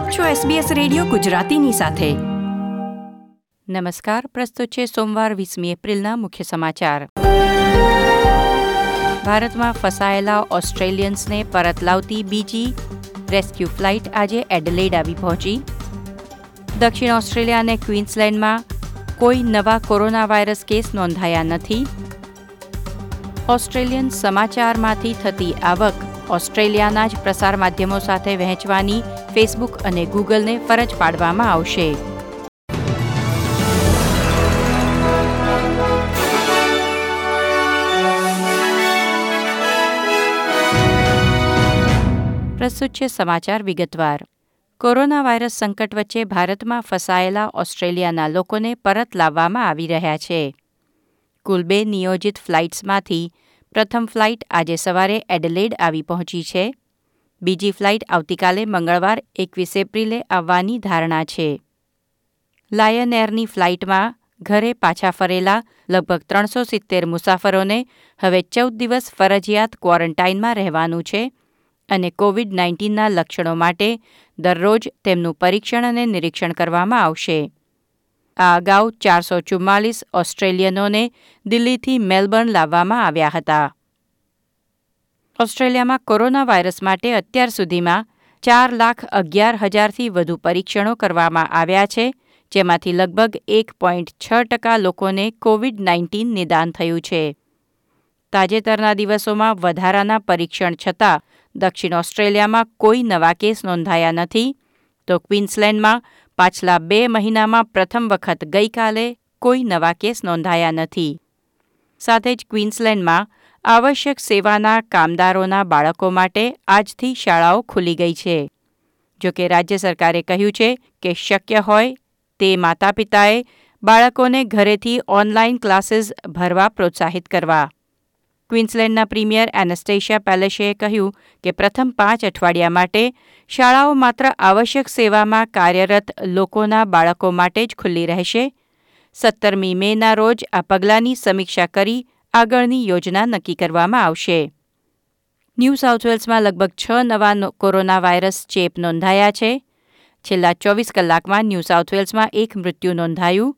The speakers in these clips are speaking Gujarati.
આપ છો SBS રેડિયો ગુજરાતીની સાથે. નમસ્કાર, પ્રસ્તુત છે સોમવાર વીસમી એપ્રિલના મુખ્ય સમાચાર. ભારતમાં ફસાયેલા ઓસ્ટ્રેલિયન્સને પરત લાવતી બીજી રેસ્ક્યુ ફ્લાઇટ આજે એડલેડ આવી પહોંચી. દક્ષિણ ઓસ્ટ્રેલિયા અને ક્વીન્સલેન્ડમાં કોઈ નવા કોરોના વાયરસ કેસ નોંધાયા નથી. ઓસ્ટ્રેલિયન સમાચારમાંથી થતી આવક ઓસ્ટ્રેલિયાના જ પ્રસાર માધ્યમો સાથે વહેંચવાની ફેસબુક અને ગૂગલને ફરજ પાડવામાં આવશે. પ્રસ્તુત છે સમાચાર વિગતવાર. કોરોના વાયરસ સંકટ વચ્ચે ભારતમાં ફસાયેલા ઓસ્ટ્રેલિયાના લોકોને પરત લાવવામાં આવી રહ્યા છે. કુલ બે નિયોજિત ફ્લાઇટ્સમાંથી પ્રથમ ફ્લાઇટ આજે સવારે એડલેડ આવી પહોંચી છે. બીજી ફ્લાઇટ આવતીકાલે મંગળવાર એકવીસ એપ્રિલે આવવાની ધારણા છે. લાયન એરની ફ્લાઇટમાં ઘરે પાછા ફરેલા લગભગ ત્રણસો સિત્તેર મુસાફરોને હવે ચૌદ દિવસ ફરજિયાત ક્વોરન્ટાઇનમાં રહેવાનું છે અને કોવિડ નાઇન્ટીનના લક્ષણો માટે દરરોજ તેમનું પરીક્ષણ અને નિરીક્ષણ કરવામાં આવશે. આ અગાઉ ચારસો ચુમ્માલીસ ઓસ્ટ્રેલિયનોને દિલ્હીથી મેલબર્ન લાવવામાં આવ્યા હતા. ઓસ્ટ્રેલિયામાં કોરોના વાયરસ માટે અત્યાર સુધીમાં ચાર લાખ અગિયાર હજારથી વધુ પરીક્ષણો કરવામાં આવ્યા છે, જેમાંથી લગભગ એક પોઈન્ટ છ ટકા લોકોને કોવિડ નાઇન્ટીન નિદાન થયું છે. તાજેતરના દિવસોમાં વધારાના પરીક્ષણ છતાં દક્ષિણ ઓસ્ટ્રેલિયામાં કોઈ નવા કેસ નોંધાયા નથી. તો ક્વીન્સલેન્ડમાં પાછલા બે મહિનામાં પ્રથમ વખત ગઈકાલે કોઈ નવા કેસ નોંધાયા નથી. સાથે જ ક્વીન્સલેન્ડમાં આવશ્યક સેવાના કામદારોના બાળકો માટે આજથી શાળાઓ ખુલી ગઈ છે. જોકે રાજ્ય સરકારે કહ્યું છે કે શક્ય હોય તે માતા પિતાએ બાળકોને ઘરેથી ઓનલાઈન ક્લાસીસ ભરવા પ્રોત્સાહિત કરવા. ક્વીન્સલેન્ડના પ્રીમિયર એનેસ્ટેશિયા પેલેશેએ કહ્યું કે પ્રથમ પાંચ અઠવાડિયા માટે શાળાઓ માત્ર આવશ્યક સેવામાં કાર્યરત લોકોના બાળકો માટે જ ખુલ્લી રહેશે. સત્તરમી મેના રોજ આ પગલાંની સમીક્ષા કરી આગળની યોજના નક્કી કરવામાં આવશે. ન્યૂ સાઉથ વેલ્સમાં લગભગ છ નવા કોરોના વાયરસ ચેપ નોંધાયા છે. છેલ્લા ચોવીસ કલાકમાં ન્યૂ સાઉથ વેલ્સમાં એક મૃત્યુ નોંધાયું.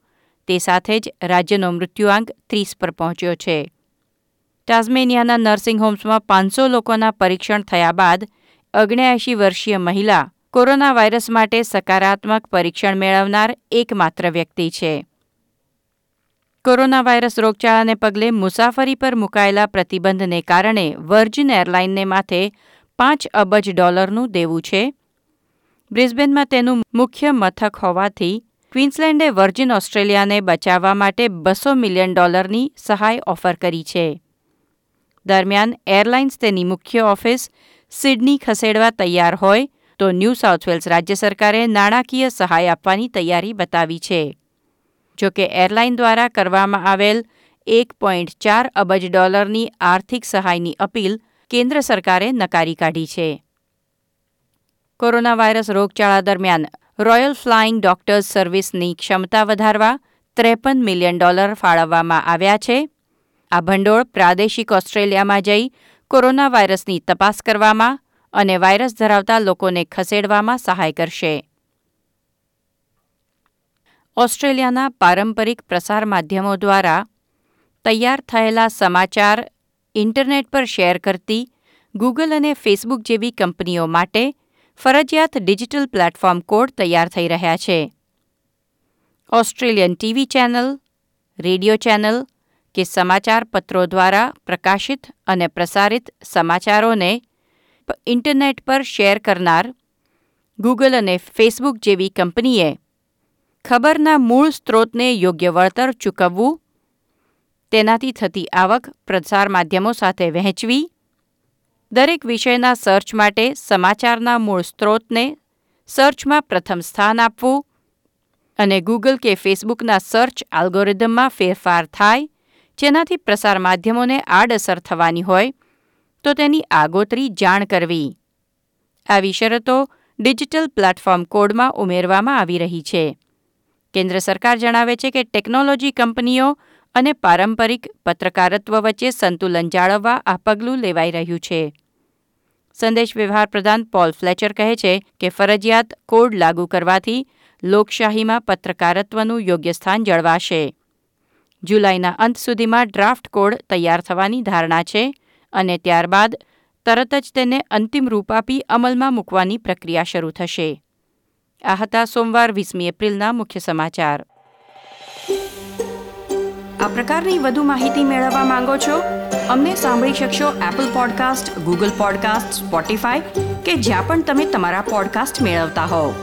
તે સાથે જ રાજ્યનો મૃત્યુઆંક ત્રીસ પર પહોંચ્યો છે. ટાઝમેનિયાના નર્સિંગ હોમ્સમાં પાંચસો લોકોના પરીક્ષણ થયા બાદ ઓગણ્યાએંશી વર્ષીય મહિલા કોરોના વાયરસ માટે સકારાત્મક પરીક્ષણ મેળવનાર એકમાત્ર વ્યક્તિ છે. કોરોના વાયરસ રોગચાળાને પગલે મુસાફરી પર મુકાયેલા પ્રતિબંધને કારણે વર્જિન એરલાઇનને માથે પાંચ અબજ ડોલરનું દેવું છે. બ્રિસ્બેનમાં તેનું મુખ્ય મથક હોવાથી ક્વીન્સલેન્ડે વર્જિન ઓસ્ટ્રેલિયાને બચાવવા માટે બસો મિલિયન ડોલરની સહાય ઓફર કરી છે. દરમિયાન એરલાઇન્સ તેની મુખ્ય ઓફિસ સિડની ખસેડવા તૈયાર હોય તો ન્યૂ સાઉથ વેલ્સ રાજ્ય સરકારે નાણાકીય સહાય આપવાની તૈયારી બતાવી છે. જો કે એરલાઇન દ્વારા કરવામાં આવેલ એક પોઈન્ટ ચાર અબજ ડોલરની આર્થિક સહાયની અપીલ કેન્દ્ર સરકારે નકારી કાઢી છે. કોરોના વાયરસ રોગચાળા દરમિયાન રોયલ ફ્લાઇંગ ડોક્ટર્સ સર્વિસની ક્ષમતા વધારવા ત્રેપન મિલિયન ડોલર ફાળવવામાં આવ્યા છે. આ ભંડોળ પ્રાદેશિક ઓસ્ટ્રેલિયામાં જઈ કોરોના વાયરસની તપાસ કરવામાં અને વાયરસ ધરાવતા લોકોને ખસેડવામાં સહાય કરશે. ઓસ્ટ્રેલિયાના પારંપરિક પ્રસાર માધ્યમો દ્વારા તૈયાર થયેલા સમાચાર ઇન્ટરનેટ પર શેર કરતી ગૂગલ અને ફેસબુક જેવી કંપનીઓ માટે ફરજિયાત ડિજિટલ પ્લેટફોર્મ કોડ તૈયાર થઈ રહ્યા છે. Australian TV channel, radio channel કે સમાચાર પત્રો દ્વારા પ્રકાશિત અને પ્રસારિત સમાચારોને ઇન્ટરનેટ પર શેર કરનાર ગૂગલ અને ફેસબુક જેવી કંપનીએ ખબરના મૂળ સ્ત્રોતને યોગ્ય વળતર ચૂકવવું, તેનાથી થતી આવક પ્રસાર માધ્યમો સાથે વહેંચવી, દરેક વિષયના સર્ચ માટે સમાચારના મૂળ સ્ત્રોતને સર્ચમાં પ્રથમ સ્થાન આપવું અને ગૂગલ કે ફેસબુકના સર્ચ આલ્ગોરિધમમાં ફેરફાર થાય જેનાથી પ્રસાર માધ્યમોને આડઅસર થવાની હોય, તો તેની આગોતરી જાણ કરવી. આવી શરતો ડિજિટલ પ્લેટફોર્મ કોડમાં ઉમેરવામાં આવી રહી છે. કેન્દ્ર સરકાર જણાવે છે કે ટેકનોલોજી કંપનીઓ અને પારંપરિક પત્રકારત્વ વચ્ચે સંતુલન જાળવવા આ પગલું લેવાઈ રહ્યું છે. સંદેશ વ્યવહાર પ્રધાન પોલ ફ્લેચર કહે છે કે ફરજિયાત કોડ લાગુ કરવાથી લોકશાહીમાં પત્રકારત્વનું યોગ્ય સ્થાન જળવાશે. જુલાઈના અંત સુધીમાં ડ્રાફ્ટ કોડ તૈયાર થવાની ધારણા છે અને ત્યારબાદ તરત જ તેને અંતિમ રૂપ આપી અમલમાં મૂકવાની પ્રક્રિયા શરૂ થશે. આ હતા સોમવાર વીસમી એપ્રિલના મુખ્ય સમાચાર. આ પ્રકારની વધુ માહિતી મેળવવા માંગો છો? અમને સાંભળી શકશો Apple podcast Google podcast Spotify કે જ્યાં પણ તમે તમારા પોડકાસ્ટ મેળવતા હોવ.